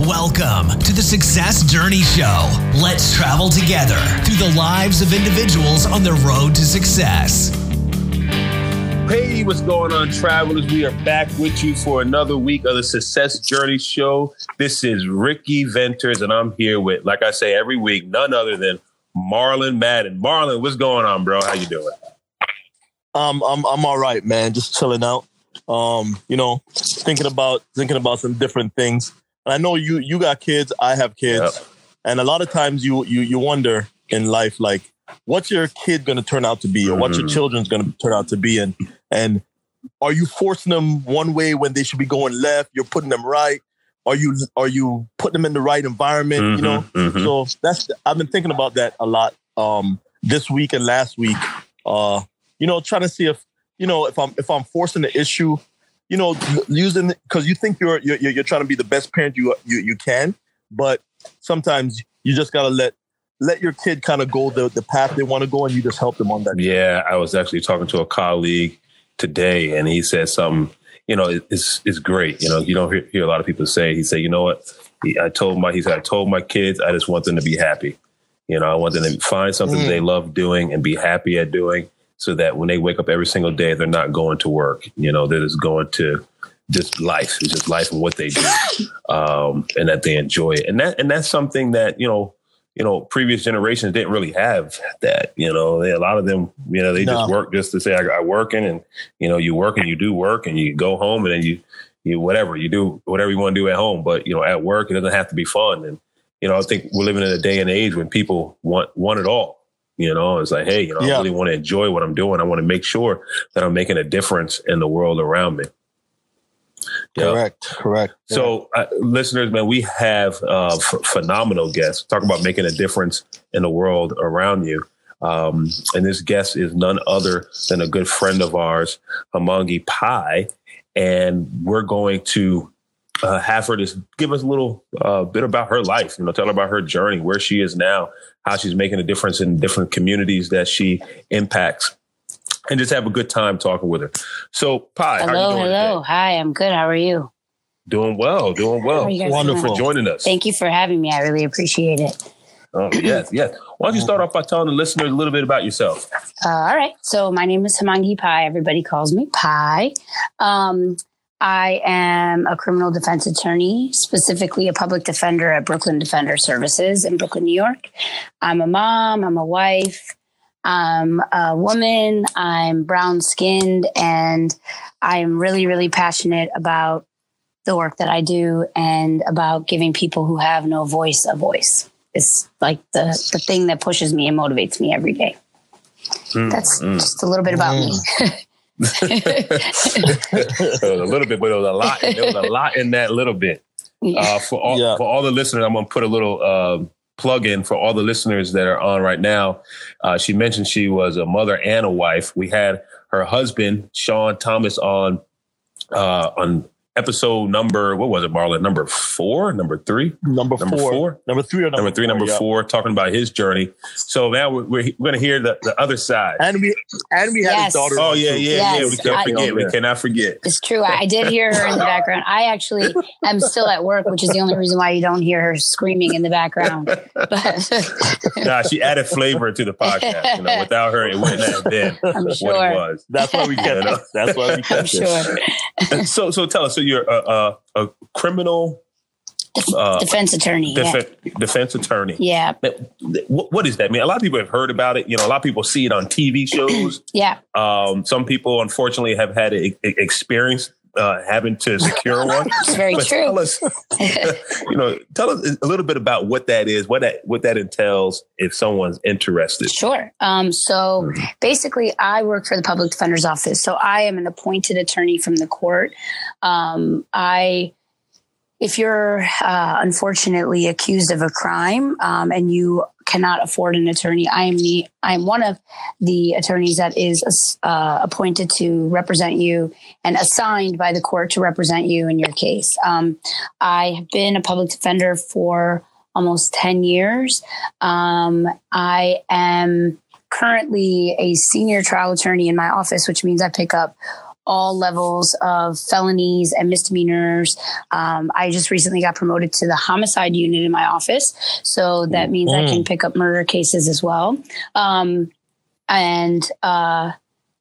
Welcome to the Success Journey Show. Let's travel together through the lives of individuals on the road to success. Hey, what's going on, travelers? We are back with you for another week of the Success Journey Show. This is Ricky Venters, and I'm here with, like I say every week, none other than Marlon Madden. Marlon, what's going on, bro? How you doing? Um, I'm I'm all right, man. Just chilling out. Um, you know, thinking about thinking about some different things. And I know you you got kids. I have kids, Yep. and a lot of times you you you wonder in life like, what's your kid going to turn out to be, or what's your Mhm. children's going to turn out to be, and and are you forcing them one way when they should be going left? You're putting them right. Are you are you putting them in the right environment? You know, Mhm, mhm. so that's I've been thinking about that a lot um this week and last week. Uh, you know, trying to see if you know if I'm if I'm forcing the issue, you know, using because you think you're, you're you're trying to be the best parent you you you can, but sometimes you just gotta let let your kid kind of go the, the path they want to go, and you just help them on that. Yeah, I was actually talking to a colleague today, and he said something. You know, it- it's it's great. You know, you don't hear, hear a lot of people say. He said, "You know what? He, I told my he said I told my kids I just want them to be happy. You know, I want them to find something Mm. they love doing and be happy at doing, so that when they wake up every single day, they're not going to work. You know, they're just going to just life. It's just life and what they do, um, and that they enjoy it. And that and that's something that you know you know, previous generations didn't really have that. You know, they, a lot of them, you know, they just work just to say, I, I working and, you know, you work and you do work and you go home and then you, you, whatever, you do whatever you want to do at home. But, you know, at work, it doesn't have to be fun. And, you know, I think we're living in a day and age when people want, want it all. You know, it's like, hey, you know, I really want to enjoy what I'm doing. I want to make sure that I'm making a difference in the world around me. Yeah. Correct, correct. So, uh, listeners, man, we have uh, f- phenomenal guests. Talk about making a difference in the world around you. Um, and this guest is none other than a good friend of ours, Hemangi Pai. And we're going to uh, have her just give us a little uh, bit about her life, you know, tell her about her journey, where she is now, how she's making a difference in different communities that she impacts, and just have a good time talking with her. So, Pai, how Hello, you doing hello. today? Hi, I'm good. How are you? Doing well, doing well. are you guys Wonderful. doing? for joining us. Thank you for having me. I really appreciate it. Oh, yes, yes. Why don't you start off by telling the listeners a little bit about yourself? Uh, all right. So my name is Hemangi Pai. Everybody calls me Pai. Um, I am a criminal defense attorney, specifically a public defender at Brooklyn Defender Services in Brooklyn, New York. I'm a mom. I'm a wife. I'm a woman. I'm brown skinned, and I am really, really passionate about the work that I do and about giving people who have no voice a voice. It's like the the thing that pushes me and motivates me every day. Mm, That's mm. just a little bit about me. It was a little bit, but it was a lot. There was a lot in that little bit. Uh, for all Yeah. for all the listeners, I'm gonna put a little um plug in for all the listeners that are on right now. Uh, she mentioned she was a mother and a wife. We had her husband Sean Thomas on uh, on episode number what was it, Marlon? Number four, number three. number, Number four, four? number three, or number, number three, number yeah. four, talking about his journey. So now we're, we're, we're going to hear the, the other side. and we and we had Yes. his daughter. Oh yeah, yeah, Yes, yeah. We can't I- forget. We cannot forget. It's true. I, I did hear her in the background. I actually am still at work, which is the only reason why you don't hear her screaming in the background. But Nah, she added flavor to the podcast. You know, without her, it wouldn't have been I'm what it was. That's why we kept You know? it. That's why we I'm kept it. sure. So, so tell us. So you're a, a, a criminal uh, Defense attorney. Yeah. defense attorney. yeah. What, what is that? I mean, a lot of people have heard about it. You know, a lot of people see it on TV shows. Yeah. Um, some people, unfortunately, have had e- e- experience uh, having to secure one. It's very But true. Tell us, you know, tell us a little bit about what that is, what that what that entails, if someone's interested. Sure. Um, so basically, I work for the public defender's office. So I am an appointed attorney from the court. Um, I, if you're uh, unfortunately accused of a crime um, and you cannot afford an attorney, I am the I'm one of the attorneys that is uh, appointed to represent you and assigned by the court to represent you in your case. Um, I have been a public defender for almost 10 years. Um, I am currently a senior trial attorney in my office, which means I pick up all levels of felonies and misdemeanors. Um, I just recently got promoted to the homicide unit in my office. So that means mm. I can mm. pick up murder cases as well. Um, and, uh,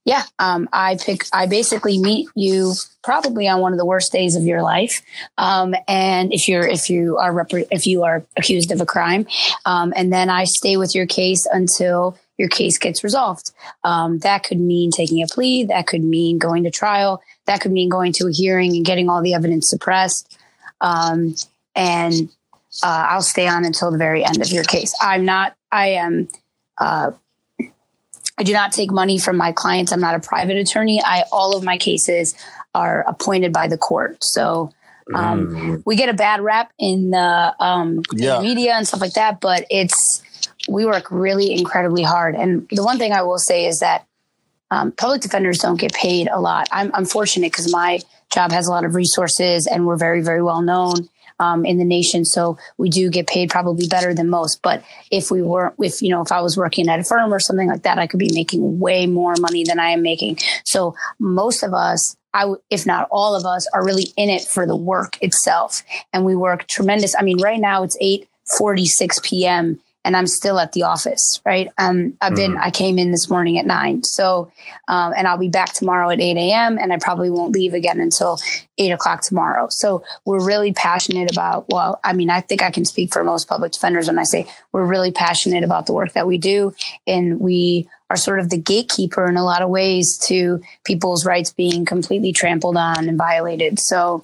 yeah, um, I pick, I basically meet you probably on one of the worst days of your life. Um, and if you're, if you are, if you are accused of a crime, um, and then I stay with your case until your case gets resolved. Um, that could mean taking a plea. That could mean going to trial. That could mean going to a hearing and getting all the evidence suppressed. Um, and uh, I'll stay on until the very end of your case. I'm not. I am. Uh, I do not take money from my clients. I'm not a private attorney. I all of my cases are appointed by the court. So um, mm. we get a bad rap in the, um, yeah. media and stuff like that, but it's we work really incredibly hard. And the one thing I will say is that um, public defenders don't get paid a lot. I'm, I'm fortunate because my job has a lot of resources and we're very, very well known um, in the nation. So we do get paid probably better than most. But if we were, if, you know, if I was working at a firm or something like that, I could be making way more money than I am making. So most of us, I, if not all of us, are really in it for the work itself. And we work tremendous. I mean, right now it's 8 46 p.m and I'm still at the office, right? Um, I've been, mm. I came in this morning at nine. So, um, and I'll be back tomorrow at 8 a.m. and I probably won't leave again until eight o'clock tomorrow. So we're really passionate about, well, I mean, I think I can speak for most public defenders when I say we're really passionate about the work that we do. And we are sort of the gatekeeper in a lot of ways to people's rights being completely trampled on and violated. So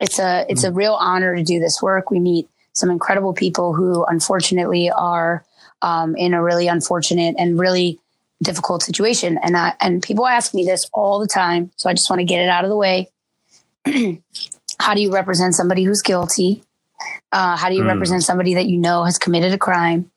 it's a, it's a mm. real honor to do this work. We meet some incredible people who unfortunately are um, in a really unfortunate and really difficult situation. And I, and people ask me this all the time, so I just want to get it out of the way. how do you represent somebody who's guilty? Uh, how do you mm. represent somebody that you know has committed a crime?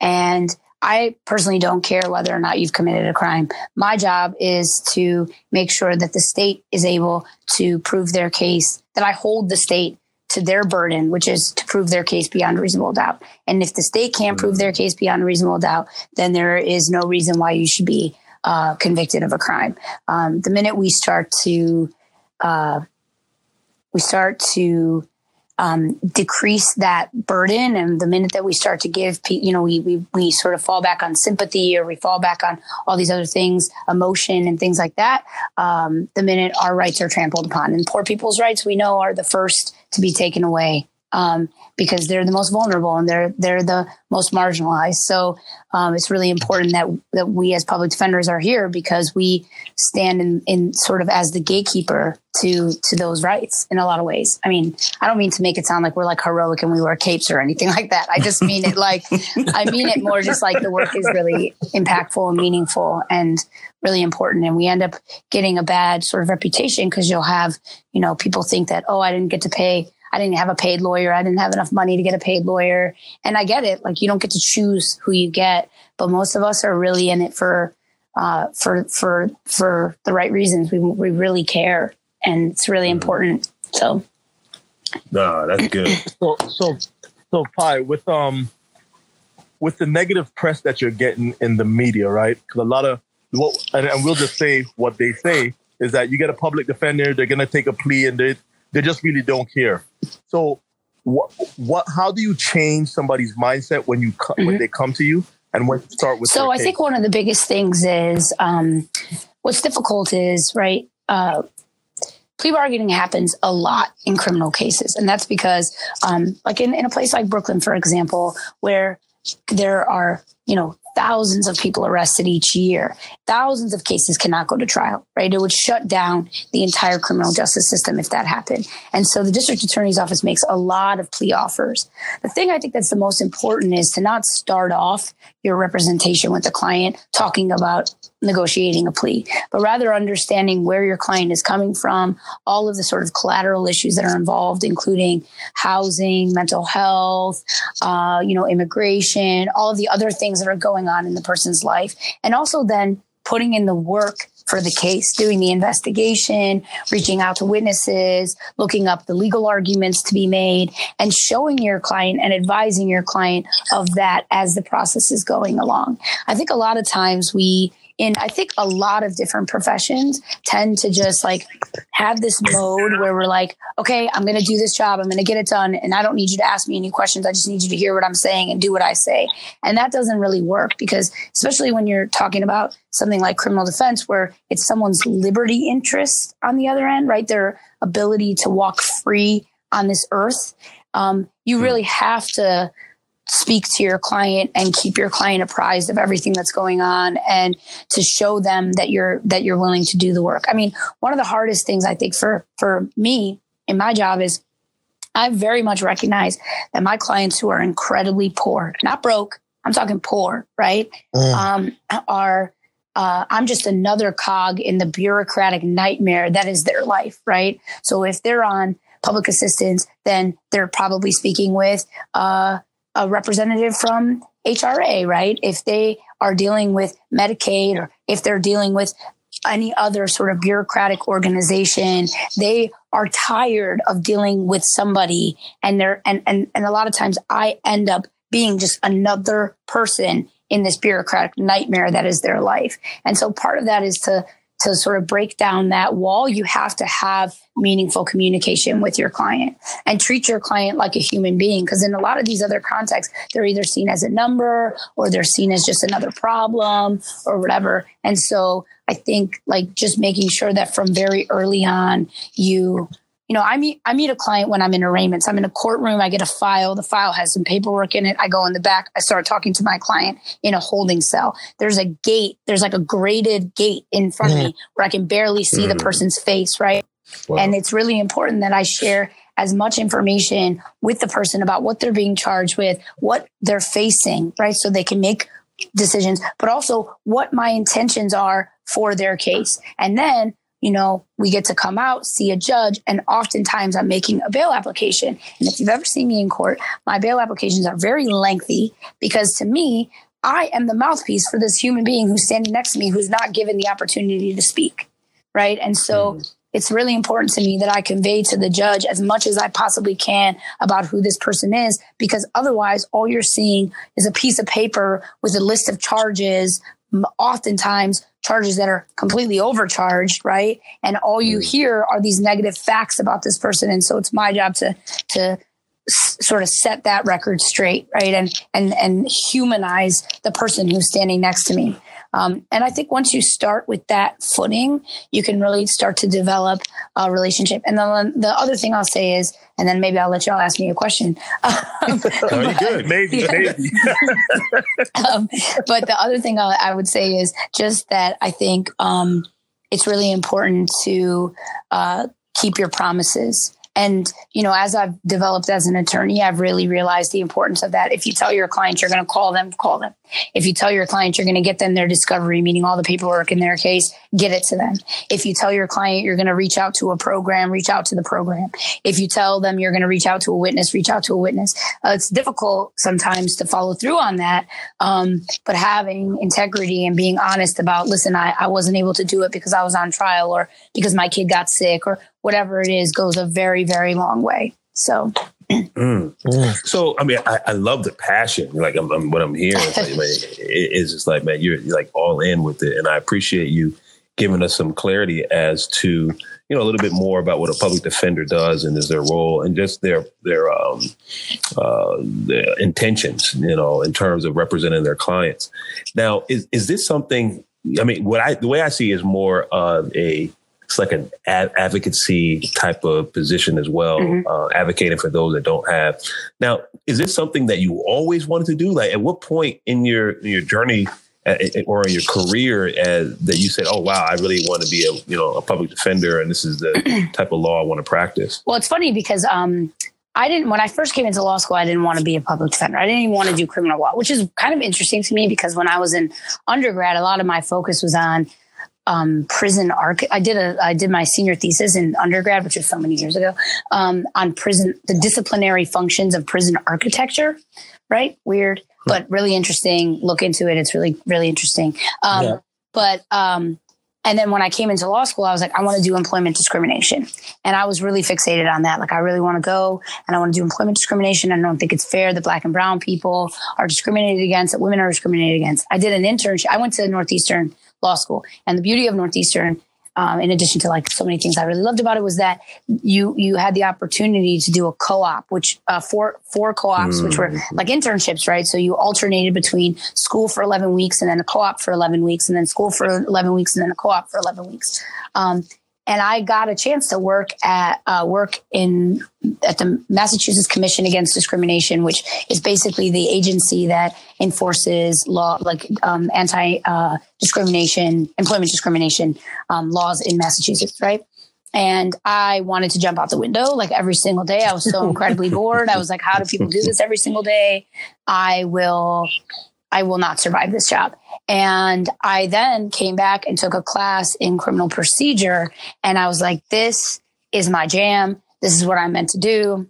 And I personally don't care whether or not you've committed a crime. My job is to make sure that the state is able to prove their case, that I hold the state to their burden, which is to prove their case beyond reasonable doubt. And if the state can't prove their case beyond reasonable doubt, then there is no reason why you should be uh, convicted of a crime. Um, the minute we start to uh, we start to um, decrease that burden. And the minute that we start to give, you know, we, we, we sort of fall back on sympathy or we fall back on all these other things, emotion and things like that. Um, the minute our rights are trampled upon and poor people's rights, we know are the first to be taken away um, because they're the most vulnerable and they're they're the most marginalized. So um, it's really important that that we as public defenders are here because we stand in, in sort of as the gatekeeper to to those rights in a lot of ways. I mean, I don't mean to make it sound like we're like heroic and we wear capes or anything like that. I just mean it like I mean it more just like the work is really impactful and meaningful and really important and we end up getting a bad sort of reputation because you'll have you know people think that oh i didn't get to pay I didn't have a paid lawyer. I didn't have enough money to get a paid lawyer. And I get it. Like you don't get to choose who you get, but most of us are really in it for, uh, for, for, for the right reasons. We, we really care and it's really mm-hmm. important. So. No, that's good. so, so, so Pai with, um, with the negative press that you're getting in the media, right? Because a lot of what, and, and we'll just say what they say is that you get a public defender, they're going to take a plea and they, they just really don't care. So what what how do you change somebody's mindset when you mm-hmm. when they come to you and when you start with so i case? think one of the biggest things is um, what's difficult is right uh, plea bargaining happens a lot in criminal cases and that's because um, like in, in a place like brooklyn for example where there are you know thousands of people arrested each year. Thousands of cases cannot go to trial, right? It would shut down the entire criminal justice system if that happened. And so the district attorney's office makes a lot of plea offers. The thing I think that's the most important is to not start off your representation with the client talking about negotiating a plea, but rather understanding where your client is coming from, all of the sort of collateral issues that are involved, including housing, mental health, uh, you know, immigration, all of the other things that are going on in the person's life. And also then putting in the work for the case, doing the investigation, reaching out to witnesses, looking up the legal arguments to be made, and showing your client and advising your client of that as the process is going along. I think a lot of times we in I think a lot of different professions tend to just like have this mode where we're like, okay, I'm going to do this job, I'm going to get it done, and I don't need you to ask me any questions. I just need you to hear what I'm saying and do what I say. And that doesn't really work because, especially when you're talking about something like criminal defense, where it's someone's liberty interest on the other end, right? Their ability to walk free on this earth. Um, you hmm. really have to speak to your client and keep your client apprised of everything that's going on and to show them that you're that you're willing to do the work. I mean, one of the hardest things I think for for me in my job is I very much recognize that my clients who are incredibly poor, not broke, I'm talking poor, right? Mm. Um, are uh, I'm just another cog in the bureaucratic nightmare that is their life, right? So if they're on public assistance, then they're probably speaking with uh, a representative from HRA, right? If they are dealing with Medicaid or if they're dealing with any other sort of bureaucratic organization, they are tired of dealing with somebody and they're, and, and, and a lot of times I end up being just another person in this bureaucratic nightmare that is their life. And so part of that is to to sort of break down that wall, you have to have meaningful communication with your client and treat your client like a human being. Because in a lot of these other contexts, they're either seen as a number or they're seen as just another problem or whatever. And so I think like just making sure that from very early on, you you know, I meet I meet a client when I'm in arraignments. I'm in a courtroom. I get a file. The file has some paperwork in it. I go in the back. I start talking to my client in a holding cell. There's a gate. There's like a graded gate in front mm-hmm. of me where I can barely see mm-hmm. the person's face. Right, wow. and it's really important that I share as much information with the person about what they're being charged with, what they're facing. Right, so they can make decisions, but also what my intentions are for their case, and then you know, we get to come out, see a judge, and oftentimes I'm making a bail application. And if you've ever seen me in court, my bail applications are very lengthy because to me, I am the mouthpiece for this human being who's standing next to me who's not given the opportunity to speak. Right. And so mm-hmm. it's really important to me that I convey to the judge as much as I possibly can about who this person is, because otherwise all you're seeing is a piece of paper with a list of charges, oftentimes charges that are completely overcharged, right? And all you mm. hear are these negative facts about this person. And so it's my job to, to s- sort of set that record straight, right? And, and, and humanize the person who's standing next to me. Um, and I think once you start with that footing, you can really start to develop a relationship. And then the other thing I'll say is, and then maybe I'll let y'all ask me a question. Um, no, you good. Maybe, yeah. maybe. um, but the other thing I, I, would say is just that I think um, it's really important to uh, keep your promises. And, you know, as I've developed as an attorney, I've really realized the importance of that. If you tell your client you're going to call them, call them. If you tell your client you're going to get them their discovery, meaning all the paperwork in their case, get it to them. If you tell your client you're going to reach out to a program, reach out to the program. If you tell them you're going to reach out to a witness, reach out to a witness. Uh, it's difficult sometimes to follow through on that. Um, but having integrity and being honest about, listen, I, I wasn't able to do it because I was on trial or because my kid got sick or whatever it is goes a very, very long way. So Mm. Mm. So, I mean, I, I, love the passion. Like, I'm, I'm, what I'm hearing is, like, man, it, it's just like, man, you're, you're, like all in with it, and I appreciate you giving us some clarity as to you know a little bit more about what a public defender does and is their role and just their their um uh their intentions you know in terms of representing their clients now is is this something i mean what i the way i see is more of a it's like an ad- advocacy type of position as well, mm-hmm. uh, advocating for those that don't have. Now, is this something that you always wanted to do? Like, at what point in your in your journey uh, or in your career as, that you said, "Oh, wow, I really want to be a you know a public defender, and this is the type of law I want to practice"? Well, it's funny because um, I didn't when I first came into law school, I didn't want to be a public defender. I didn't even want to do criminal law, which is kind of interesting to me because when I was in undergrad, a lot of my focus was on um, prison arch. I did a I did my senior thesis in undergrad, which was so many years ago, um, on prison the disciplinary functions of prison architecture. Right, weird, but really interesting. Look into it; it's really really interesting. Um, yeah. But um, and then when I came into law school, I was like, I want to do employment discrimination. And I was really fixated on that. Like, I really want to go and I want to do employment discrimination. I don't think it's fair that black and brown people are discriminated against, that women are discriminated against. I did an internship. I went to Northeastern law school. And the beauty of Northeastern um, in addition to like so many things I really loved about it was that you you had the opportunity to do a co-op, which uh, four four co-ops, mm. which were mm-hmm. like internships, right? So you alternated between school for eleven weeks and then a co-op for eleven weeks, and then school for eleven weeks and then a co-op for eleven weeks. Um, and I got a chance to work at uh, work in at the Massachusetts Commission Against Discrimination, which is basically the agency that enforces law like um, anti uh, discrimination, employment discrimination um, laws in Massachusetts, right? And I wanted to jump out the window like every single day. I was so incredibly bored. I was like, how do people do this every single day? I will I will not survive this job. And I then came back and took a class in criminal procedure. And I was like, this is my jam. This is what I'm meant to do.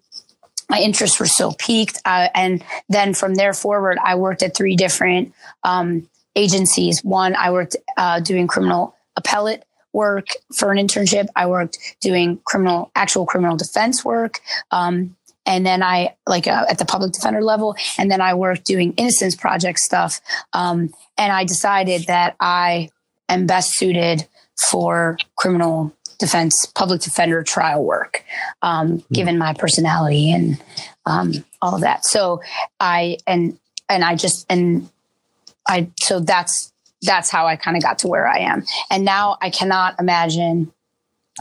My interests were so peaked. Uh, and then from there forward, I worked at three different um, agencies. One, I worked uh, doing criminal appellate work for an internship. I worked doing criminal, actual criminal defense work. Um, and then I like uh, at the public defender level, and then I worked doing innocence project stuff. Um, and I decided that I am best suited for criminal defense, public defender trial work, um, mm. given my personality and um, all of that. So I and and I just and I so that's that's how I kind of got to where I am. And now I cannot imagine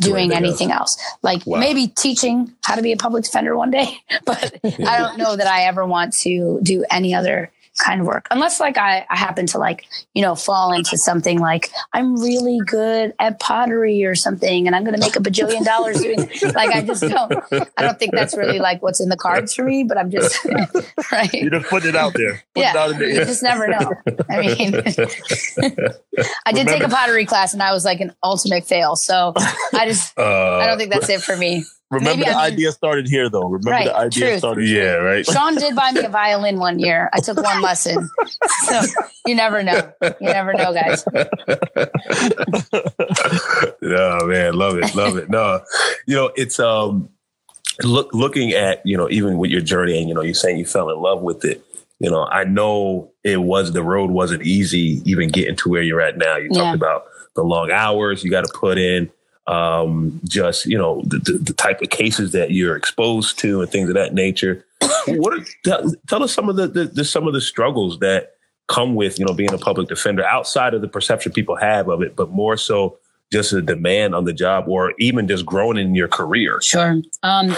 doing anything else. Like wow. maybe teaching how to be a public defender one day, but I don't know that I ever want to do any other kind of work. Unless like I, I happen to like you know fall into something like i'm really good at pottery or something and i'm going to make a bajillion dollars doing like i just don't i don't think that's really like what's in the cards for me but i'm just right. You just put it out there put yeah out you just never know. I mean i did Remember. take a pottery class and i was like an ultimate fail so i just uh, i don't think that's it for me Remember Maybe, the I mean, idea started here, though. Remember right, the idea truth. started. Yeah, right. Sean did buy me a violin one year. I took one lesson, so you never know. You never know, guys. oh man, love it, love it. No, you know it's um, look looking at you know even with your journey, and you know you're saying you fell in love with it. You know, I know it was the road wasn't easy, even getting to where you're at now. You talked about the long hours you got to put in um, just you know the, the, the, type of cases that you're exposed to and things of that nature. what are, tell, tell, us some of the, the, the, some of the struggles that come with you know being a public defender outside of the perception people have of it, but more so just a demand on the job or even just growing in your career? Sure. Um,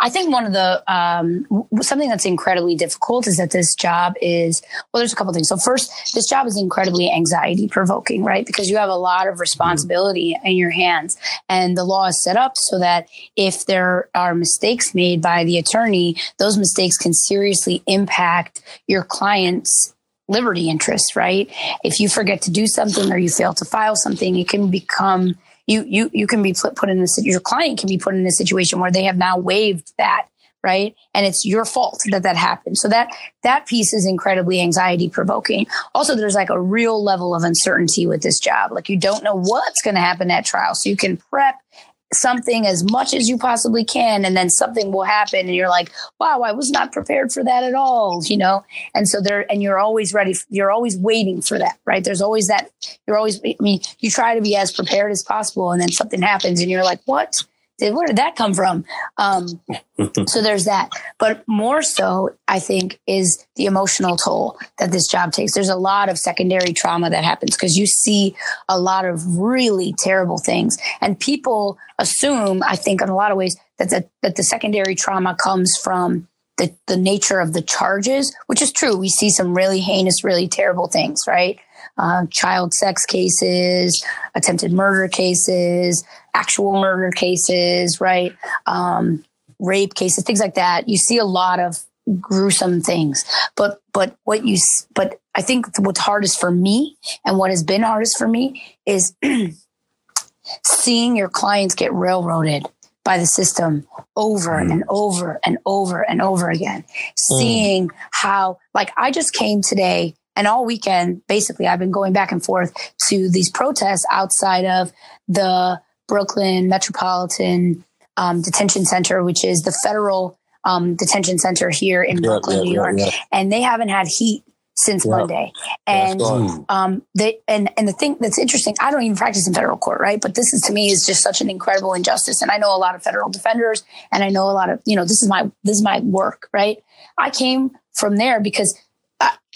I think one of the, um, something that's incredibly difficult is that this job is, well, there's a couple things. So first, this job is incredibly anxiety provoking, right? Because you have a lot of responsibility mm-hmm. in your hands and the law is set up so that if there are mistakes made by the attorney, those mistakes can seriously impact your client's liberty interests, right? If you forget to do something or you fail to file something, it can become you you you can be put, in a your client can be put in a situation where they have now waived that right? And it's your fault that that happened. So that that piece is incredibly anxiety provoking. Also there's like a real level of uncertainty with this job. Like you don't know what's going to happen at trial. So you can prep something as much as you possibly can and then something will happen and you're like wow i was not prepared for that at all you know? And so there and you're always ready you're always waiting for that right? There's always that you're always i mean you try to be as prepared as possible and then something happens and you're like what where did that come from? Um, so there's that. But more so, I think, is the emotional toll that this job takes. There's a lot of secondary trauma that happens because you see a lot of really terrible things. And people assume, I think, in a lot of ways, that the, that the secondary trauma comes from the, the nature of the charges, which is true. We see some really heinous, really terrible things, right? Uh, child sex cases, attempted murder cases, actual murder cases, right? Um, rape cases, things like that. You see a lot of gruesome things. But but what you but I think what's hardest for me and what has been hardest for me is seeing your clients get railroaded by the system over mm. and over and over and over again. Mm. Seeing how like I just came today and all weekend basically I've been going back and forth to these protests outside of the Brooklyn Metropolitan um, Detention Center, which is the federal um, detention center here in Brooklyn, yeah, New York. Yeah, and they haven't had heat since Monday. And um they and and the thing that's interesting, I don't even practice in federal court, right? But this is to me is just such an incredible injustice. And I know a lot of federal defenders and I know a lot of, you know, this is my this is my work, right? I came from there because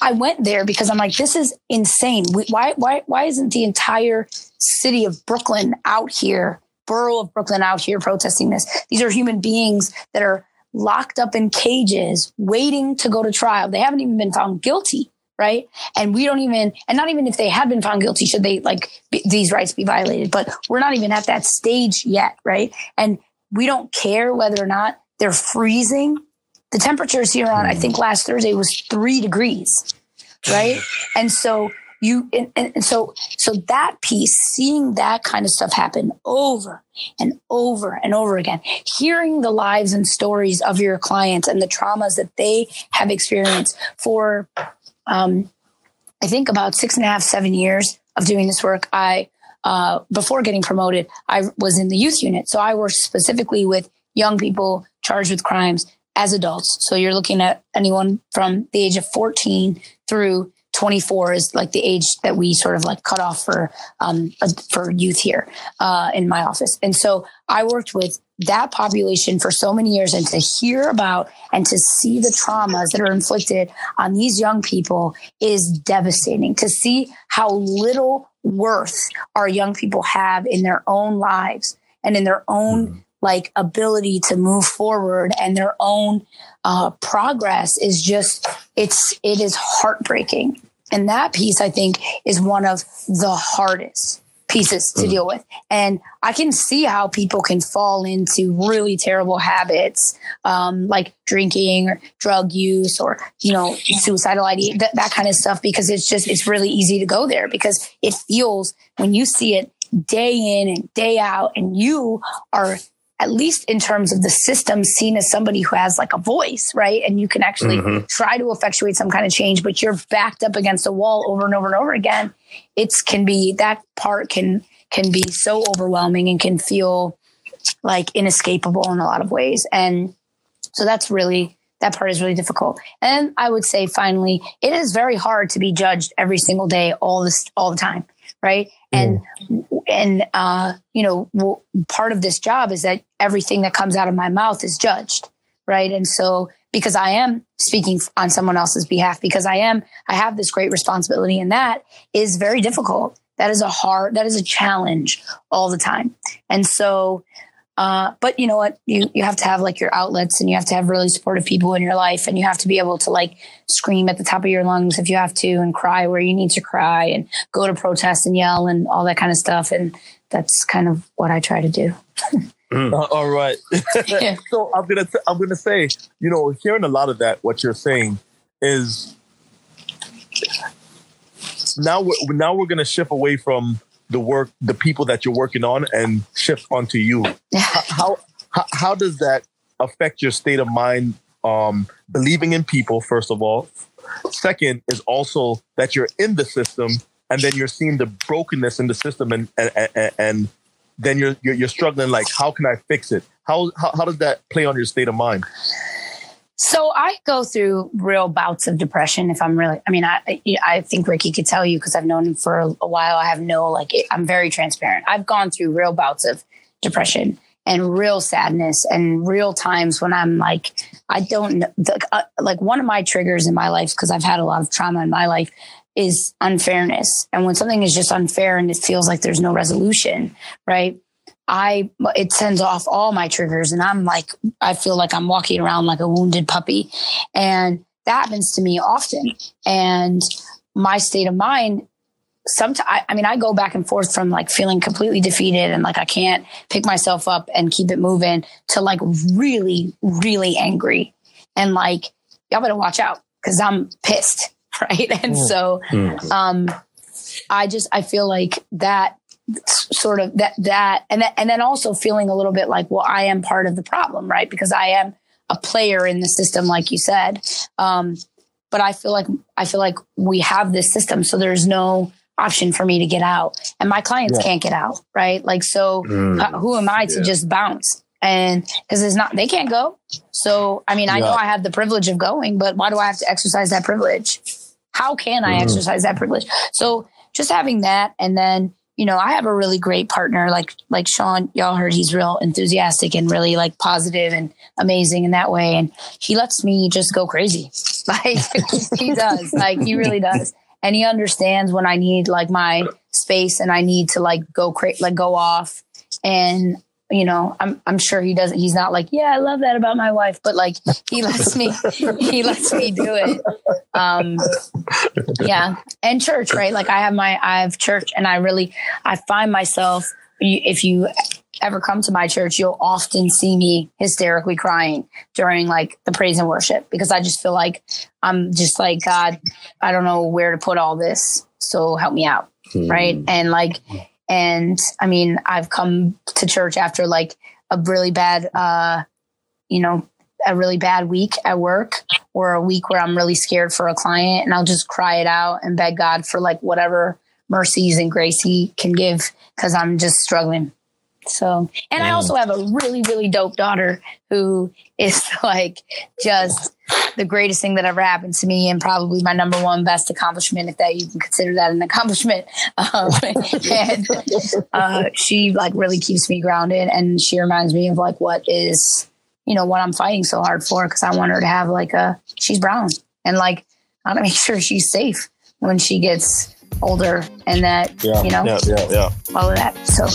I, went there because I'm like, this is insane. We, why why why isn't the entire city of Brooklyn out here, borough of Brooklyn out here protesting this? These are human beings that are locked up in cages waiting to go to trial. They haven't even been found guilty, right? And we don't even, and not even if they had been found guilty, should they like be, these rights be violated? But we're not even at that stage yet, right? And we don't care whether or not they're freezing. The temperatures here on, I think last Thursday was three degrees, right? And so you and, and, so so that piece seeing that kind of stuff happen over and over and over again hearing the lives and stories of your clients and the traumas that they have experienced for um, i think about six and a half seven years of doing this work i uh, before getting promoted i was in the youth unit so i worked specifically with young people charged with crimes as adults so you're looking at anyone from the age of 14 through 24 is like the age that we sort of like cut off for um, for youth here uh, in my office. And so I worked with that population for so many years and to hear about and to see the traumas that are inflicted on these young people is devastating to see how little worth our young people have in their own lives and in their own mm-hmm. Like ability to move forward and their own uh, progress is just it's it is heartbreaking and that piece, I think, is one of the hardest pieces to mm. deal with. And I can see how people can fall into really terrible habits, um, like drinking or drug use or, you know, suicidal idea, that, that kind of stuff, because it's just, it's really easy to go there because it feels when you see it day in and day out and you are at least in terms of the system, seen as somebody who has like a voice, right? And you can actually mm-hmm. try to effectuate some kind of change, but you're backed up against a wall over and over and over again. It's can be that part can can be so overwhelming and can feel like inescapable in a lot of ways. And so that's really that part is really difficult. And I would say finally, it is very hard to be judged every single day, all this all the time right? And mm. and uh, you know, part of this job is that everything that comes out of my mouth is judged, right? And so because I am speaking on someone else's behalf, because I am, I have this great responsibility, and that is very difficult. That is a hard, that is a challenge all the time. And so uh, but you know what? You you have to have like your outlets, and you have to have really supportive people in your life, and you have to be able to like scream at the top of your lungs if you have to, and cry where you need to cry, and go to protest and yell and all that kind of stuff. And that's kind of what I try to do. Mm. Uh, all right. so I'm gonna t- I'm gonna say, you know, hearing a lot of that, what you're saying is now we're now we're gonna shift away from the work, the people that you're working on, and shift onto you. how, how how does that affect your state of mind? Um, believing in people, first of all. Second is also that you're in the system, and then you're seeing the brokenness in the system, and and, and, and then you're, you're, you're struggling. Like, how can I fix it? How, how how does that play on your state of mind? So I go through real bouts of depression. If I'm really, I mean, I I think Ricky could tell you because I've known him for a, while. I have no like, I'm very transparent. I've gone through real bouts of depression and real sadness and real times when I'm like, I don't. The, uh, like one of my triggers in my life because I've had a lot of trauma in my life is unfairness. And when something is just unfair and it feels like there's no resolution, right? I it sends off all my triggers and I'm like I feel like I'm walking around like a wounded puppy and that happens to me often and my state of mind sometimes I, mean I go back and forth from like feeling completely defeated and like I can't pick myself up and keep it moving to like really really angry and like y'all better watch out cuz I'm pissed right and mm. so mm. um I just I feel like that sort of that that and that, and then also feeling a little bit like well I am part of the problem right because I am a player in the system like you said um, but I feel like I feel like we have this system so there's no option for me to get out and my clients yeah. can't get out right like so mm. uh, who am I to yeah. just bounce and because it's not they can't go so I mean I yeah. know I have the privilege of going but why do I have to exercise that privilege how can I mm-hmm. exercise that privilege? So just having that, and then you know, I have a really great partner like like Sean. Y'all heard he's real enthusiastic and really like positive and amazing in that way, and he lets me just go crazy. Like he does, like he really does, and he understands when I need like my space and I need to like go cra- like go off, and you know, I'm I'm sure he doesn't. He's not like, yeah, I love that about my wife, but like he lets me he lets me do it. Um, yeah, and church, right? Like I have my I have church, and I really I find myself if you ever come to my church, you'll often see me hysterically crying during like the praise and worship because I just feel like I'm just like God, I don't know where to put all this, so help me out, hmm. right? And like and I mean, I've come to church after like a really bad, uh, you know, a really bad week at work or a week where I'm really scared for a client and I'll just cry it out and beg God for like whatever mercies and grace he can give because I'm just struggling. So, and I also have a really, really dope daughter who is like just the greatest thing that ever happened to me and probably my number one best accomplishment, if that you can consider that an accomplishment. Um, and uh, she like really keeps me grounded and she reminds me of like what is, you know, what I'm fighting so hard for because I want her to have like a, she's brown and like, I want to make sure she's safe when she gets older and that, yeah, you know, yeah, yeah, yeah. all of that. So,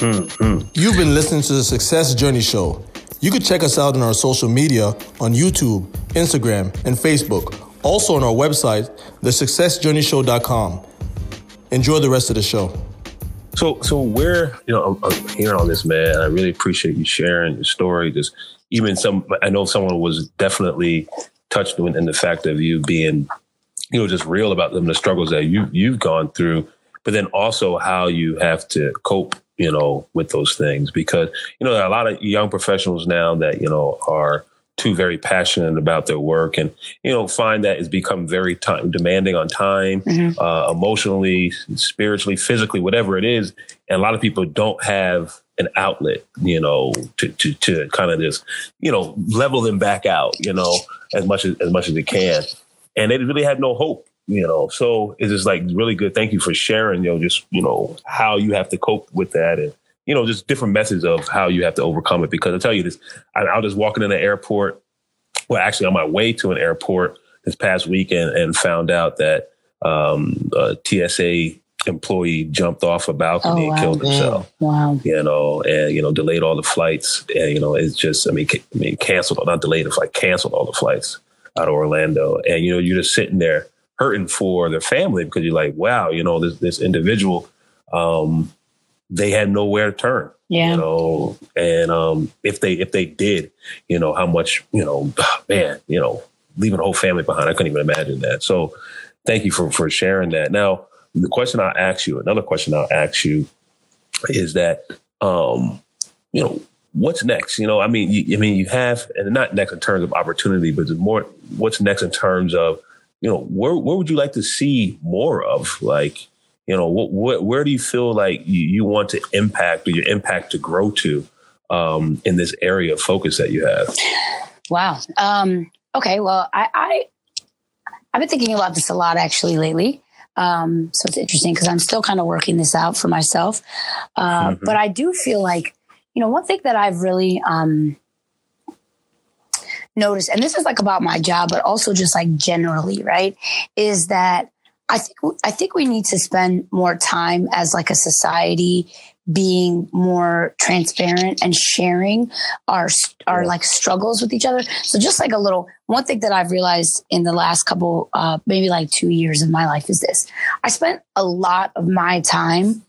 you've been listening to the Success Journey Show. You can check us out on our social media on YouTube, Instagram, and Facebook. Also on our website, thesuccessjourneyshow.com. Enjoy the rest of the show. So, so we're you know I'm, I'm hearing all this, man. I really appreciate you sharing your story. Just even some, I know someone was definitely touched in, in the fact of you being, you know, just real about them, the struggles that you you've gone through, but then also how you have to cope you know, with those things because, you know, there are a lot of young professionals now that, you know, are too very passionate about their work and, you know, find that it's become very time demanding on time, mm-hmm. uh, emotionally, spiritually, physically, whatever it is. And a lot of people don't have an outlet, you know, to, to, to kind of just, you know, level them back out, you know, as much as, as much as they can. And they really have no hope you know so it's just like really good thank you for sharing you know just you know how you have to cope with that and you know just different methods of how you have to overcome it because i tell you this I, I was just walking in the airport well actually on my way to an airport this past weekend and found out that um, a tsa employee jumped off a balcony oh, wow. and killed himself. Wow. You know, and you know, delayed all the flights. And you know, it's just I mean, ca- I mean, canceled not delayed the flight, canceled all the flights out of Orlando. And you know, you're just sitting there hurting for their family because you're like, wow, you know, this this individual, um, they had nowhere to turn. Yeah. You know, and um, if they if they did, you know, how much, you know, man, you know, leaving a whole family behind. I couldn't even imagine that. So thank you for for sharing that. Now, the question I'll ask you, another question I'll ask you is that um, you know, what's next? You know, I mean, you, I mean, you have, and not next in terms of opportunity, but more, what's next in terms of you know, where where would you like to see more of? Like, you know, what, what where do you feel like you, you want to impact or your impact to grow to um, in this area of focus that you have? Wow. Um, okay. Well, I, I I've been thinking about this a lot actually lately. Um, so it's interesting because I'm still kind of working this out for myself. Uh, mm-hmm. But I do feel like, you know, one thing that I've really um, notice, and this is like about my job, but also just like generally, right? Is that I think I think we need to spend more time as like a society being more transparent and sharing our our like struggles with each other. So just like a little one thing that I've realized in the last couple uh maybe like 2 years of my life is this. I spent a lot of my time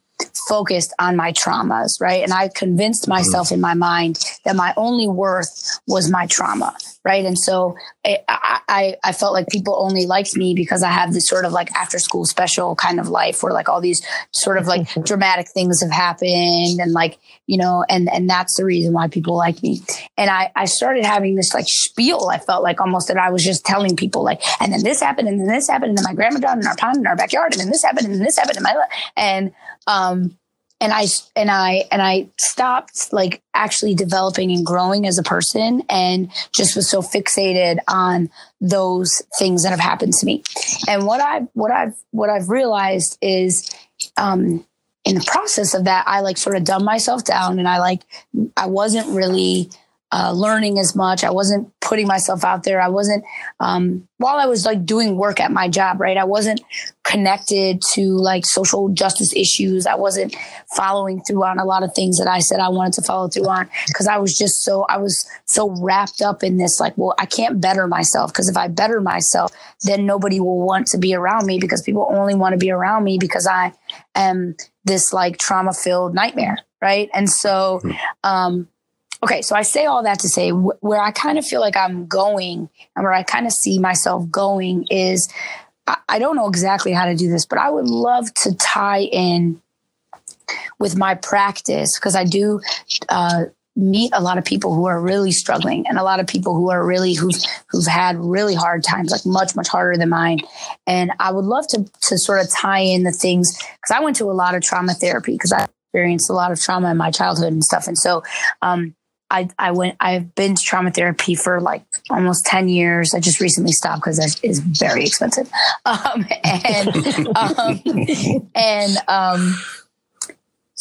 focused on my traumas, right? And I convinced mm-hmm. myself in my mind that my only worth was my trauma, right? And so I, I, I felt like people only liked me because I have this sort of like after school special kind of life where like all these sort of like dramatic things have happened and like, you know, and, and that's the reason why people like me. And I, I started having this like spiel. I felt like almost that I was just telling people like, and then this happened and then this happened and then my grandma died in our pond in our backyard and then this happened and then this happened in my life. And, um, and I and I and I stopped like actually developing and growing as a person, and just was so fixated on those things that have happened to me. And what I what I've what I've realized is, um, in the process of that, I like sort of dumbed myself down, and I like I wasn't really uh, learning as much. I wasn't putting myself out there. I wasn't, um, while I was like doing work at my job, right? I wasn't connected to like social justice issues. I wasn't following through on a lot of things that I said I wanted to follow through on because I was just so, I was so wrapped up in this, like, well, I can't better myself because if I better myself, then nobody will want to be around me because people only want to be around me because I am this like trauma filled nightmare. Right. And so, hmm. um, Okay, so I say all that to say wh- where I kind of feel like I'm going and where I kind of see myself going is I-, I don't know exactly how to do this, but I would love to tie in with my practice because I do uh, meet a lot of people who are really struggling and a lot of people who are really who've who've had really hard times like much much harder than mine. And i would love to to sort of tie in the things because i went to a lot of trauma therapy because i experienced a lot of trauma in my childhood and stuff. And so um, I, I went, I've been to trauma therapy for like almost 10 years. I just recently stopped because that is very expensive. Um, and, um, and, um,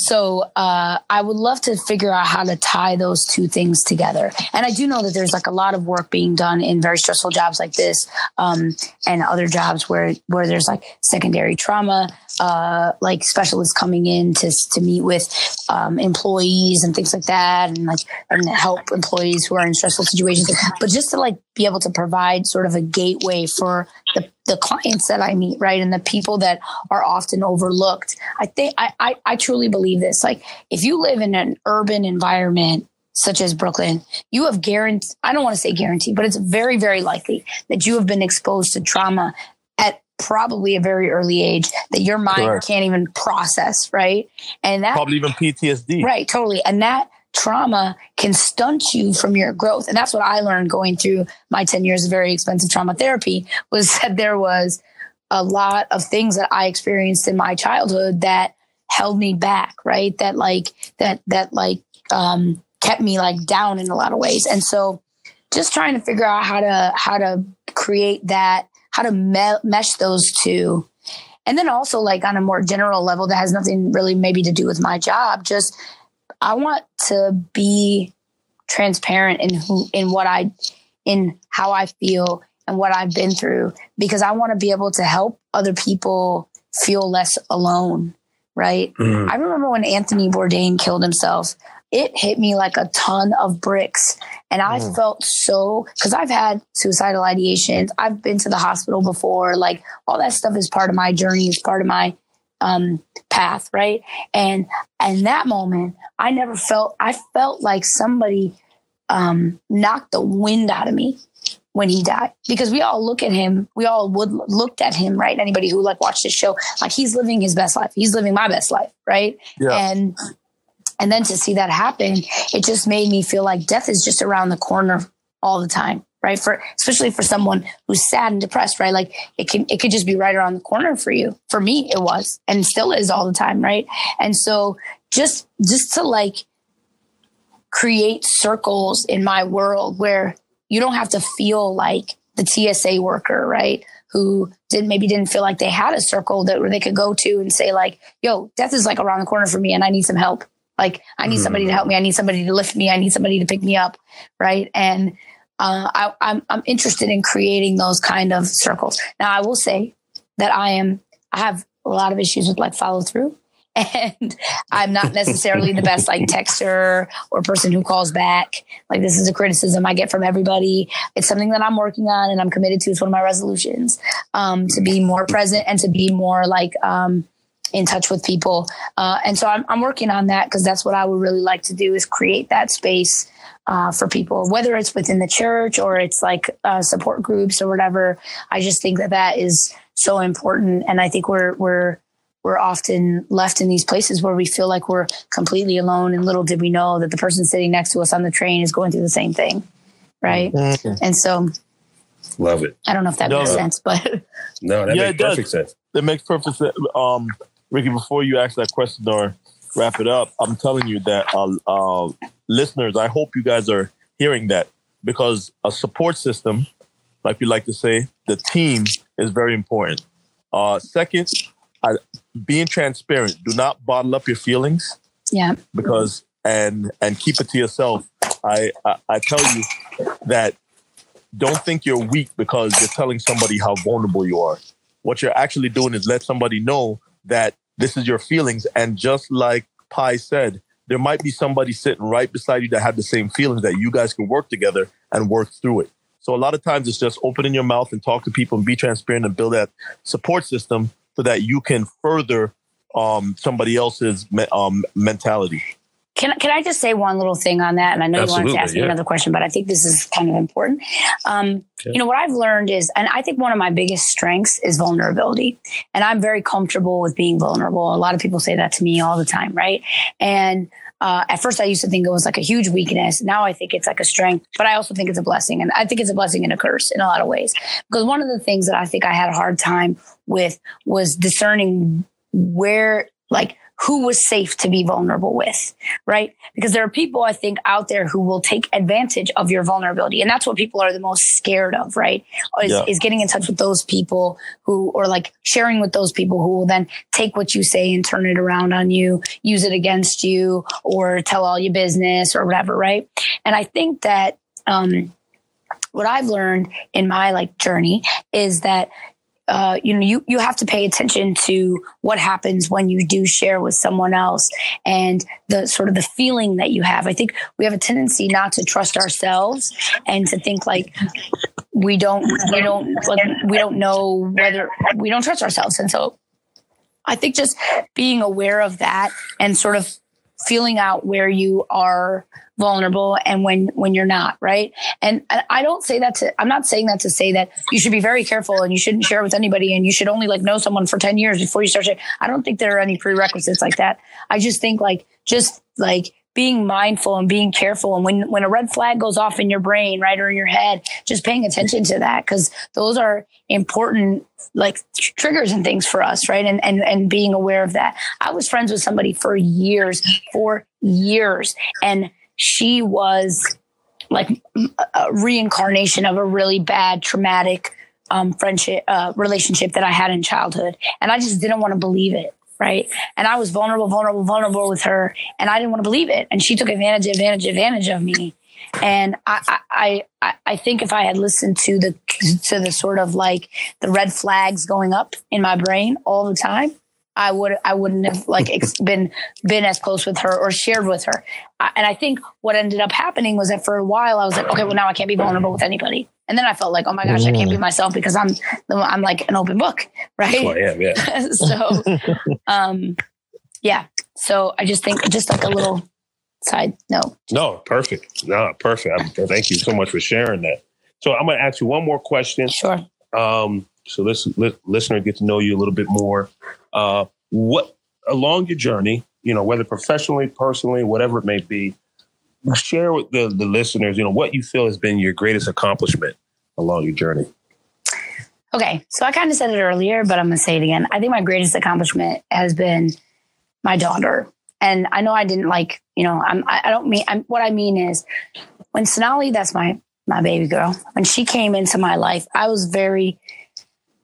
so uh, I would love to figure out how to tie those two things together. And I do know that there's like a lot of work being done in very stressful jobs like this um, and other jobs where where there's like secondary trauma, uh, like specialists coming in to to meet with um, employees and things like that, and like and help employees who are in stressful situations. But just to like be able to provide sort of a gateway for the the clients that I meet, right? And the people that are often overlooked. I think I, I, I truly believe this. Like if you live in an urban environment such as Brooklyn, you have guaranteed, I don't want to say guarantee, but it's very, very likely that you have been exposed to trauma at probably a very early age that your mind Correct. can't even process, right? And that probably even PTSD. Right, totally. And that trauma can stunt you from your growth. And that's what I learned going through my 10 years of very expensive trauma therapy was that there was a lot of things that I experienced in my childhood that held me back, right? That like, that, that like, um, kept me like down in a lot of ways. And so just trying to figure out how to, how to create that, how to me- mesh those two. And then also like on a more general level that has nothing really maybe to do with my job, just I want to be transparent in who, in what I, in how I feel and what I've been through because I want to be able to help other people feel less alone. Right. Mm. I remember when Anthony Bourdain killed himself, it hit me like a ton of bricks. And I mm. felt so, cause I've had suicidal ideations. I've been to the hospital before. Like all that stuff is part of my journey, is part of my um, path, right? And and that moment, I never felt. I felt like somebody um, knocked the wind out of me when he died because we all look at him we all would looked at him right anybody who like watched the show like he's living his best life he's living my best life right yeah. and and then to see that happen it just made me feel like death is just around the corner all the time right? For especially for someone who's sad and depressed, right? Like it can it could just be right around the corner for you. For me, it was and still is all the time, right? And so just just to like create circles in my world where you don't have to feel like the TSA worker, right? Who did maybe didn't feel like they had a circle that where they could go to and say like, "Yo, death is like around the corner for me, and I need some help. Like, I need mm. somebody to help me. I need somebody to lift me. I need somebody to pick me up, right?" And uh, I, I'm, I'm interested in creating those kind of circles. Now, I will say that I am, I have a lot of issues with like follow through. And I'm not necessarily the best like texter or person who calls back. Like this is a criticism I get from everybody. It's something that I'm working on and I'm committed to. It's one of my resolutions um, to be more present and to be more like um, in touch with people. Uh, and so I'm, I'm working on that because that's what I would really like to do is create that space uh, for people, whether it's within the church or it's like uh, support groups or whatever. I just think that that is so important, and I think we're we're we're often left in these places where we feel like we're completely alone, and little did we know that the person sitting next to us on the train is going through the same thing, right? Mm-hmm. And so, love it. I don't know if that no, makes sense, but no, that yeah, makes perfect does. sense. It makes perfect sense. Um, Ricky, before you ask that question, or wrap it up, I'm telling you that uh, uh, listeners, I hope you guys are hearing that because a support system, like you like to say, the team is very important. Uh, second, I, being transparent. Do not bottle up your feelings. Yeah. Because and and keep it to yourself. I, I, I tell you that don't think you're weak because you're telling somebody how vulnerable you are. What you're actually doing is let somebody know that this is your feelings. And just like Pai said, there might be somebody sitting right beside you that have the same feelings that you guys can work together and work through it. So a lot of times it's just opening your mouth and talk to people and be transparent and build that support system so that you can further um, somebody else's um, mentality. Can, can I just say one little thing on that? And I know Absolutely, you wanted to ask me another question, but I think this is kind of important. Um, okay. You know, what I've learned is, and I think one of my biggest strengths is vulnerability. And I'm very comfortable with being vulnerable. A lot of people say that to me all the time, right? And uh, at first, I used to think it was like a huge weakness. Now I think it's like a strength, but I also think it's a blessing. And I think it's a blessing and a curse in a lot of ways. Because one of the things that I think I had a hard time with was discerning where, like, who was safe to be vulnerable with, right? Because there are people I think out there who will take advantage of your vulnerability. And that's what people are the most scared of, right? Is, yeah. is getting in touch with those people who, or like sharing with those people who will then take what you say and turn it around on you, use it against you, or tell all your business or whatever, right? And I think that, um, what I've learned in my like journey is that uh, you know, you, you have to pay attention to what happens when you do share with someone else and the sort of the feeling that you have. I think we have a tendency not to trust ourselves and to think like we don't, we don't, like, we don't know whether we don't trust ourselves. And so I think just being aware of that and sort of feeling out where you are vulnerable and when when you're not right? And i don't say that to i'm not saying that to say that you should be very careful and you shouldn't share with anybody and you should only like know someone for 10 years before you start sharing. I don't think there are any prerequisites like that. I just think like just like being mindful and being careful. And when when a red flag goes off in your brain right or in your head just paying attention to that because those are important like triggers and things for us right? And and and being aware of that. I was friends with somebody for years for years and she was like a reincarnation of a really bad traumatic um, friendship uh, relationship that I had in childhood, and I just didn't want to believe it. Right. And I was vulnerable, vulnerable, vulnerable with her, and I didn't want to believe it. And she took advantage, advantage, advantage of me. And I, I, I, I think if I had listened to the to the sort of like the red flags going up in my brain all the time, I would I wouldn't have like been been as close with her or shared with her. And I think what ended up happening was that for a while I was like, okay, well now I can't be vulnerable with anybody. And then I felt like, oh my gosh, I can't be mm. myself because I'm I'm like an open book, right? I am, yeah. so, um, yeah. So I just think just like a little side note. No, perfect. No, perfect. thank you so much for sharing that. So I'm going to ask you one more question. Sure. Um, so this listener get to know you a little bit more. Uh, what along your journey, you know, whether professionally, personally, whatever it may be, share with the, the listeners, you know, what you feel has been your greatest accomplishment along your journey. Okay, so I kind of said it earlier, but I'm going to say it again. I think my greatest accomplishment has been my daughter, and I know I didn't like, you know, I'm, I, I don't mean I'm, what I mean is when Sonali, that's my my baby girl, when she came into my life, I was very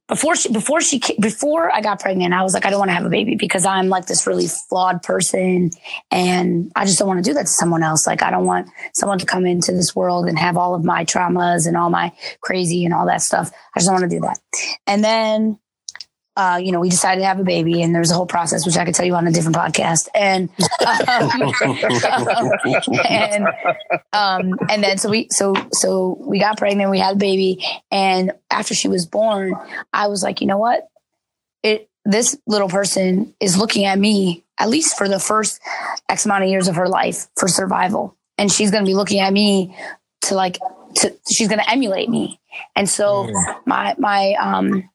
before she before she before I got pregnant, I was like, I don't want to have a baby because I'm like this really flawed person, and I just don't want to do that to someone else. Like, I don't want someone to come into this world and have all of my traumas and all my crazy and all that stuff. I just don't want to do that. And then uh, you know, we decided to have a baby, and there's a whole process, which I could tell you on a different podcast. And um, and um, and then so we so so we got pregnant, we had a baby, and after she was born, I was like, you know what, it this little person is looking at me at least for the first X amount of years of her life for survival, and she's going to be looking at me to like to she's going to emulate me, and so mm. my my um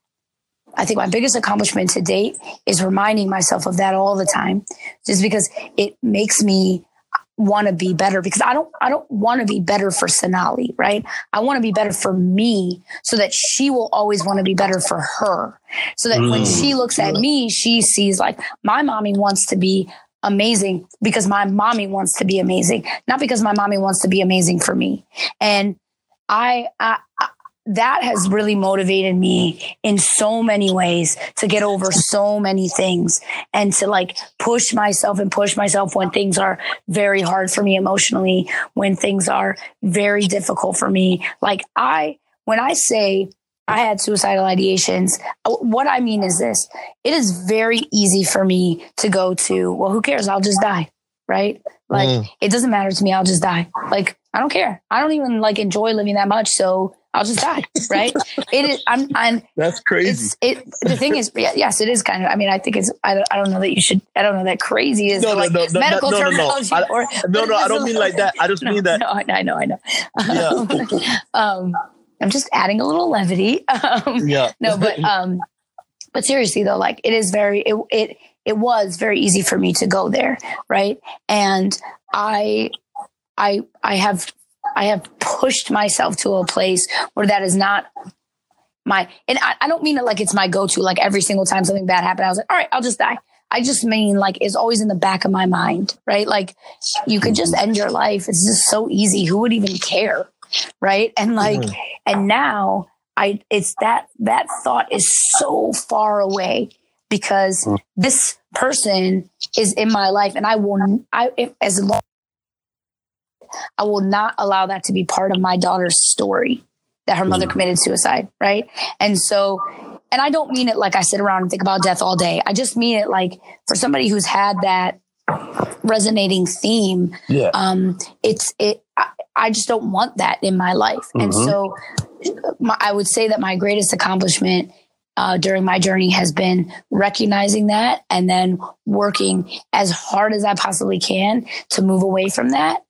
I think my biggest accomplishment to date is reminding myself of that all the time, just because it makes me want to be better because I don't I don't want to be better for Sonali, right? I want to be better for me so that she will always want to be better for her. So that mm. when she looks at me, she sees like my mommy wants to be amazing because my mommy wants to be amazing, not because my mommy wants to be amazing for me. And I, I, I that has really motivated me in so many ways to get over so many things and to like push myself and push myself when things are very hard for me emotionally, when things are very difficult for me. Like I, when I say I had suicidal ideations. What I mean is this it is very easy for me to go to, well, who cares? I'll just die. Right. Like mm. it doesn't matter to me. I'll just die. Like I don't care. I don't even like enjoy living that much. So I'll just die. Right. it is. I'm, I'm that's crazy. it, the thing is, yes, it is kind of, I mean, I think it's, I don't, I don't know that you should, I don't know that crazy is no, like no, no, medical no, no, terminology. No, or, no, no, I don't mean like that. I just mean that. No, I know, I know. Yeah. um, I'm just adding a little levity. Um, yeah. No, but um, but seriously though, like it is very it it it was very easy for me to go there, right? And I I I have I have pushed myself to a place where that is not my and I, I don't mean it like it's my go-to like every single time something bad happened i was like all right i'll just die. I just mean like it's always in the back of my mind right? Like you could just end your life. It's just so easy. Who would even care right? And like mm-hmm. and now i it's that that thought is so far away because mm-hmm. this person is in my life and i will i if, as long i will not allow that to be part of my daughter's story that her mother mm-hmm. committed suicide right and so and i don't mean it like i sit around and think about death all day i just mean it like for somebody who's had that resonating theme yeah. um it's it I just don't want that in my life. Mm-hmm. And so my, I would say that my greatest accomplishment uh, during my journey has been recognizing that and then working as hard as I possibly can to move away from that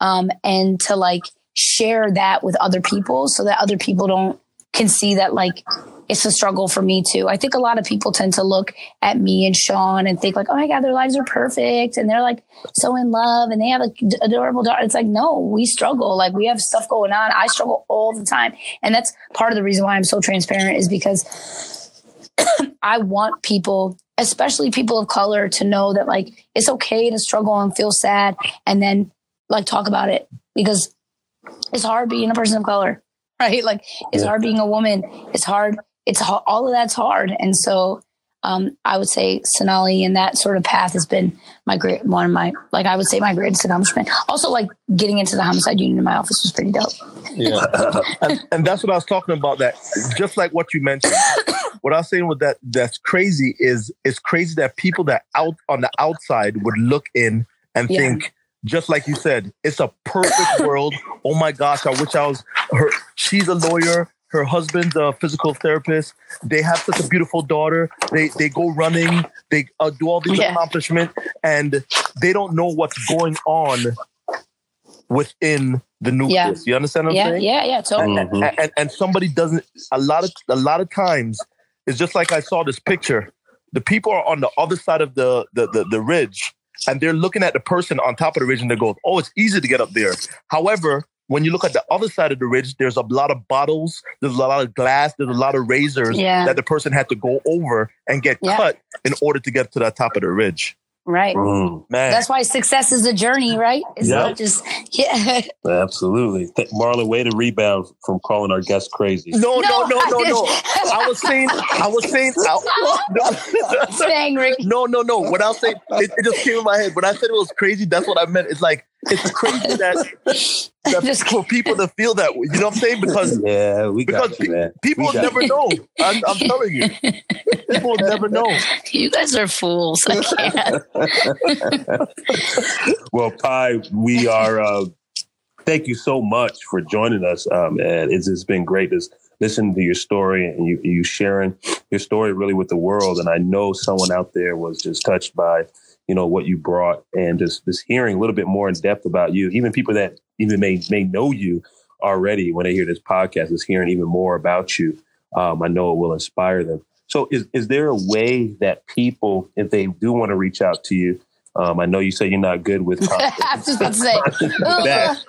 um, and to like share that with other people so that other people don't can see that like it's a struggle for me too. I think a lot of people tend to look at me and Sean and think like, oh my God, their lives are perfect and they're like so in love and they have a adorable daughter. It's like, no, we struggle. Like we have stuff going on. I struggle all the time. And that's part of the reason why I'm so transparent is because I want people, especially people of color, to know that like it's okay to struggle and feel sad and then like talk about it because it's hard being a person of color right? Like it's yeah. hard being a woman. It's hard it's all of that's hard. And so um, I would say Sonali and that sort of path has been my great one of my like I would say my greatest accomplishment. Also, like getting into the homicide unit in my office was pretty dope. Yeah, and, and, that's what I was talking about. That just like what you mentioned, what I was saying with that that's crazy is it's crazy that people that out on the outside would look in and yeah. think just like you said, it's a perfect world. Oh my gosh, I wish I was her. She's a lawyer her husband's a physical therapist. They have such a beautiful daughter. They they go running. They uh, do all these yeah. accomplishments, and they don't know what's going on within the nucleus. Yeah. You understand what yeah, I'm saying? Yeah, yeah, totally. And, mm-hmm. and, and somebody doesn't. A lot of a lot of times, it's just like I saw this picture. The people are on the other side of the the, the, the ridge, and they're looking at the person on top of the ridge, and they go, "Oh, it's easy to get up there." However, when you look at the other side of the ridge, there's a lot of bottles, there's a lot of glass, there's a lot of razors yeah. that the person had to go over and get yeah. cut in order to get to the top of the ridge. Right. Mm. Man. That's why success is a journey, right? It's yep. not just yeah. Absolutely. Marlon, way to rebound from calling our guests crazy. No, no, no, no, no. no. I was saying, I was saying, I, no, saying Rick. No, no, no. What I was saying, it, it just came in my head. When I said it was crazy, that's what I meant. It's like it's crazy that, that just for people to feel that way. You know what I'm saying? Because yeah, we because you, pe- people never you. know. I'm, I'm, telling you, people never know. You guys are fools. I can't. well, Pai, we are. Uh, thank you so much for joining us, um, and it's, it's been great to listen to your story and you, you sharing your story really with the world. And I know someone out there was just touched by you know what you brought and just just hearing a little bit more in depth about you. Even people that even may may know you already when they hear this podcast is hearing even more about you. Um, i know it will inspire them. So is is there a way that people if they do want to reach out to you Um, I know you say you're not good with. I was just about to say. that.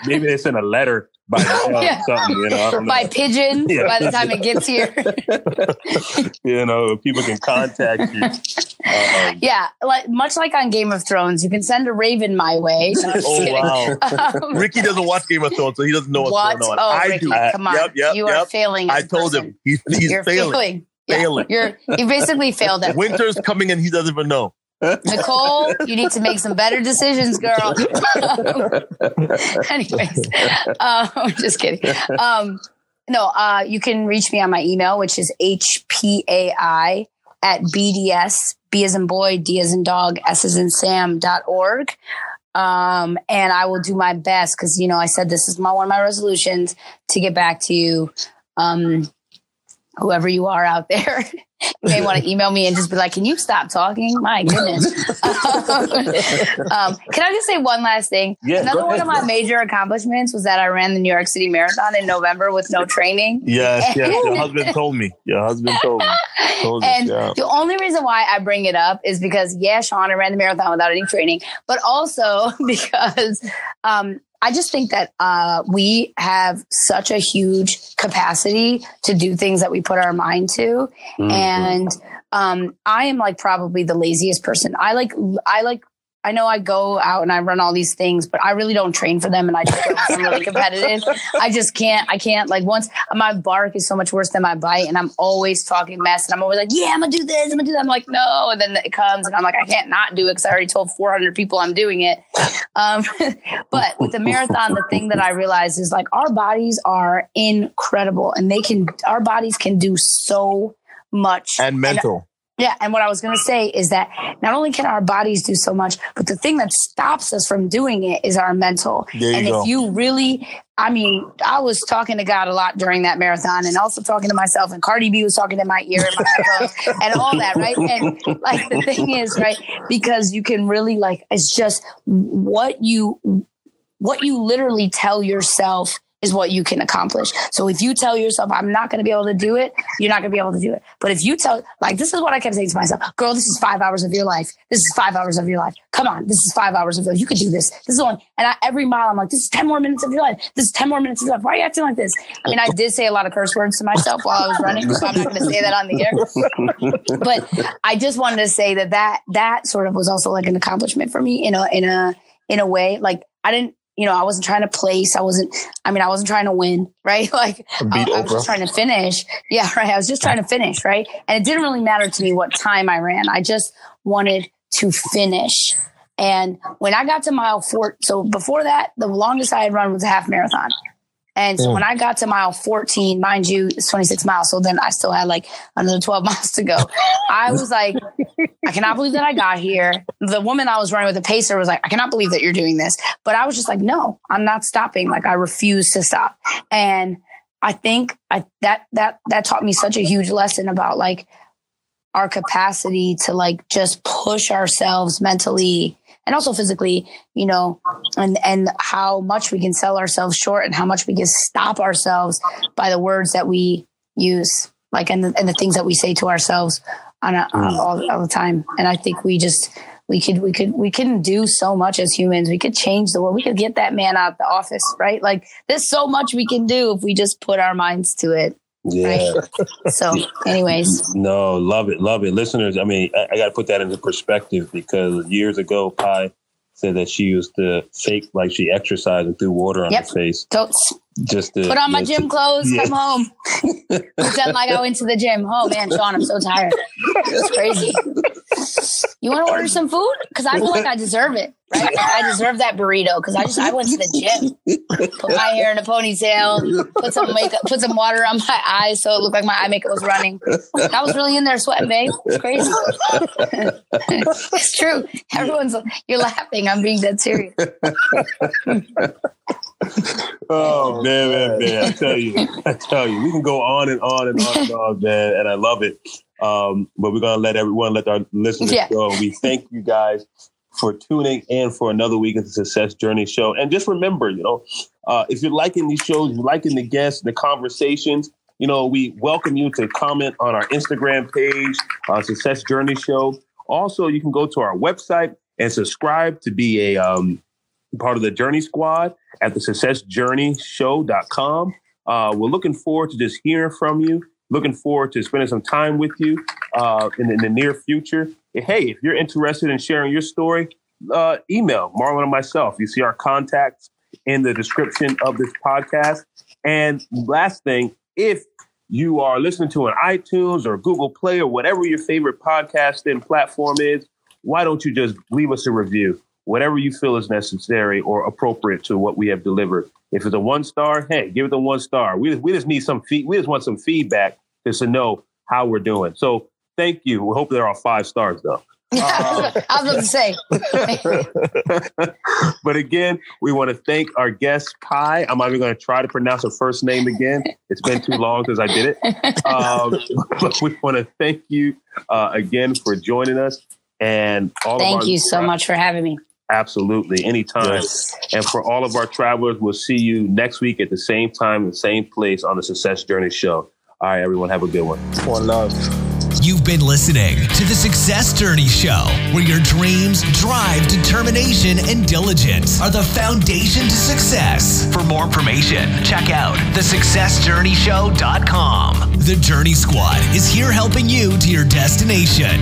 Maybe they sent a letter by mail Yeah. something, you know. I by know. pigeon Yeah. by the time it gets here. you know, people can contact you. Um, yeah, like much like on Game of Thrones, you can send a raven my way. No, Oh kidding. wow. Um, Ricky doesn't watch Game of Thrones, so he doesn't know what's what? going on. Oh, I Ricky, do. come on. Yep, yep, you are yep. failing. as I a told person. him he's, he's You're failing. failing. Yeah, Failing. You're you basically failed at Winter's coming and he doesn't even know. Nicole, you need to make some better decisions, girl. Anyways, um, I'm just kidding. Um, no, uh, you can reach me on my email, which is hpai at bds, b as in boy, d as in dog, s as in sam dot org. Um, and I will do my best because, you know, I said this is my, one of my resolutions to get back to you. Um, whoever you are out there, you may want to email me and just be like, can you stop talking? My goodness. um, can I just say one last thing? Yeah, Another one ahead. of my major accomplishments was that I ran the New York City Marathon in November with no training. Yes, yes. Your husband told me. Your husband told me. Told us, And yeah. the only reason why I bring it up is because, yeah, Sean, I ran the marathon without any training, but also because um, I just think that uh, we have such a huge capacity to do things that we put our mind to. Mm-hmm. And um, I am like probably the laziest person. I like, I like, I know I go out and I run all these things, but I really don't train for them. And I just I'm really competitive. I just can't, I can't like once my bark is so much worse than my bite. And I'm always talking mess. And I'm always like, yeah, I'm gonna do this. I'm gonna do that. I'm like, no. And then it comes and I'm like, I can't not do it because I already told 400 people I'm doing it. Um, but with the marathon, the thing that I realized is like our bodies are incredible and they can, our bodies can do so much. And mental. Yeah, and what I was going to say is that not only can our bodies do so much, but the thing that stops us from doing it is our mental. There and if you really, I mean, I was talking to God a lot during that marathon, and also talking to myself. And Cardi B was talking in my ear and my headphones, and all that, right? And like the thing is, right, because you can really like it's just what you what you literally tell yourself is what you can accomplish. So if you tell yourself, I'm not going to be able to do it, you're not going to be able to do it. But if you tell, like, this is what I kept saying to myself, girl, this is five hours of your life. This is five hours of your life. Come on. This is five hours of your life. You could do this. This is only, and I, every mile I'm like, this is 10 more minutes of your life. This is 10 more minutes of your life. Why are you acting like this? I mean, I did say a lot of curse words to myself while I was running, so I'm not going to say that on the air. but I just wanted to say that that, that sort of was also like an accomplishment for me in a, in a, in a way, like I didn't, you know, I wasn't trying to place. I wasn't, I mean, I wasn't trying to win, right? Like I, I was just trying to finish. Yeah, right. I was just trying to finish, right? And it didn't really matter to me what time I ran. I just wanted to finish. And when I got to mile four, so before that, the longest I had run was a half marathon. And so Mm. when I got to mile 14, mind you, it's 26 miles. So then I still had like another 12 miles to go. I was like, I cannot believe that I got here. The woman I was running with, the pacer, was like, I cannot believe that you're doing this. But I was just like, no, I'm not stopping. Like I refuse to stop. And I think I that that that taught me such a huge lesson about like our capacity to like just push ourselves mentally and also physically, you know, and and how much we can sell ourselves short and how much we can stop ourselves by the words that we use, like and the, and the things that we say to ourselves on a, mm. all, all the time. And I think we just we could we could we can do so much as humans. We could change the world. We could get that man out of the office, right? Like there's so much we can do if we just put our minds to it. Yeah. So, anyways, No, love it, love it, listeners. I mean, I, I got to put that into perspective because years ago, Pai said that she used to fake like she exercised and threw water on Yep. her face totes. Just to Put on my gym to- clothes, Yeah. come home. Pretend like I went to the gym. Oh man, Sean, I'm so tired. It's crazy. You want to order some food? Because I feel like I deserve it, right? I deserve that burrito because I just I went to the gym, put my hair in a ponytail, put some makeup, put some water on my eyes so it looked like my eye makeup was running. I was really in there sweating, babe. It's crazy. it's true. Everyone's you're laughing. I'm being dead serious. Oh man, man, man! I tell you, I tell you, we can go on and on and on and on, man, and I love it. Um, but we're gonna let everyone, let our listeners Yeah. go. We thank you guys for tuning in for another week of the Success Journey Show. And just remember, you know, uh, if you're liking these shows, you're liking the guests, the conversations, you know, we welcome you to comment on our Instagram page, uh, Success Journey Show. Also, you can go to our website and subscribe to be a um, part of the Journey Squad at the successjourneyshow.com. Uh, we're looking forward to just hearing from you. Looking forward to spending some time with you uh, in, in, the near future. Hey, if you're interested in sharing your story, uh, email Marlon and myself. You see our contacts in the description of this podcast. And last thing, if you are listening to an iTunes or Google Play or whatever your favorite podcasting platform is, why don't you just leave us a review? Whatever you feel is necessary or appropriate to what we have delivered. If it's a one star, hey, give it a one star. We, we just need some feed, we just want some feedback just to know how we're doing. So thank you. We hope they're all five stars though. Uh, I was about to say. but again, we want to thank our guest, Pai. I'm not even going to try to pronounce her first name again. It's been too long since I did it. Um, but we want to thank you uh, again for joining us. And all thank you so much for having me. Absolutely, anytime. Yes. And for all of our travelers, we'll see you next week at the same time, the same place on the Success Journey Show. All right, everyone, have a good one. One love. You've been listening to the Success Journey Show, where your dreams, drive, determination, and diligence are the foundation to success. For more information, check out thesuccessjourneyshow.com. The Journey Squad is here helping you to your destination.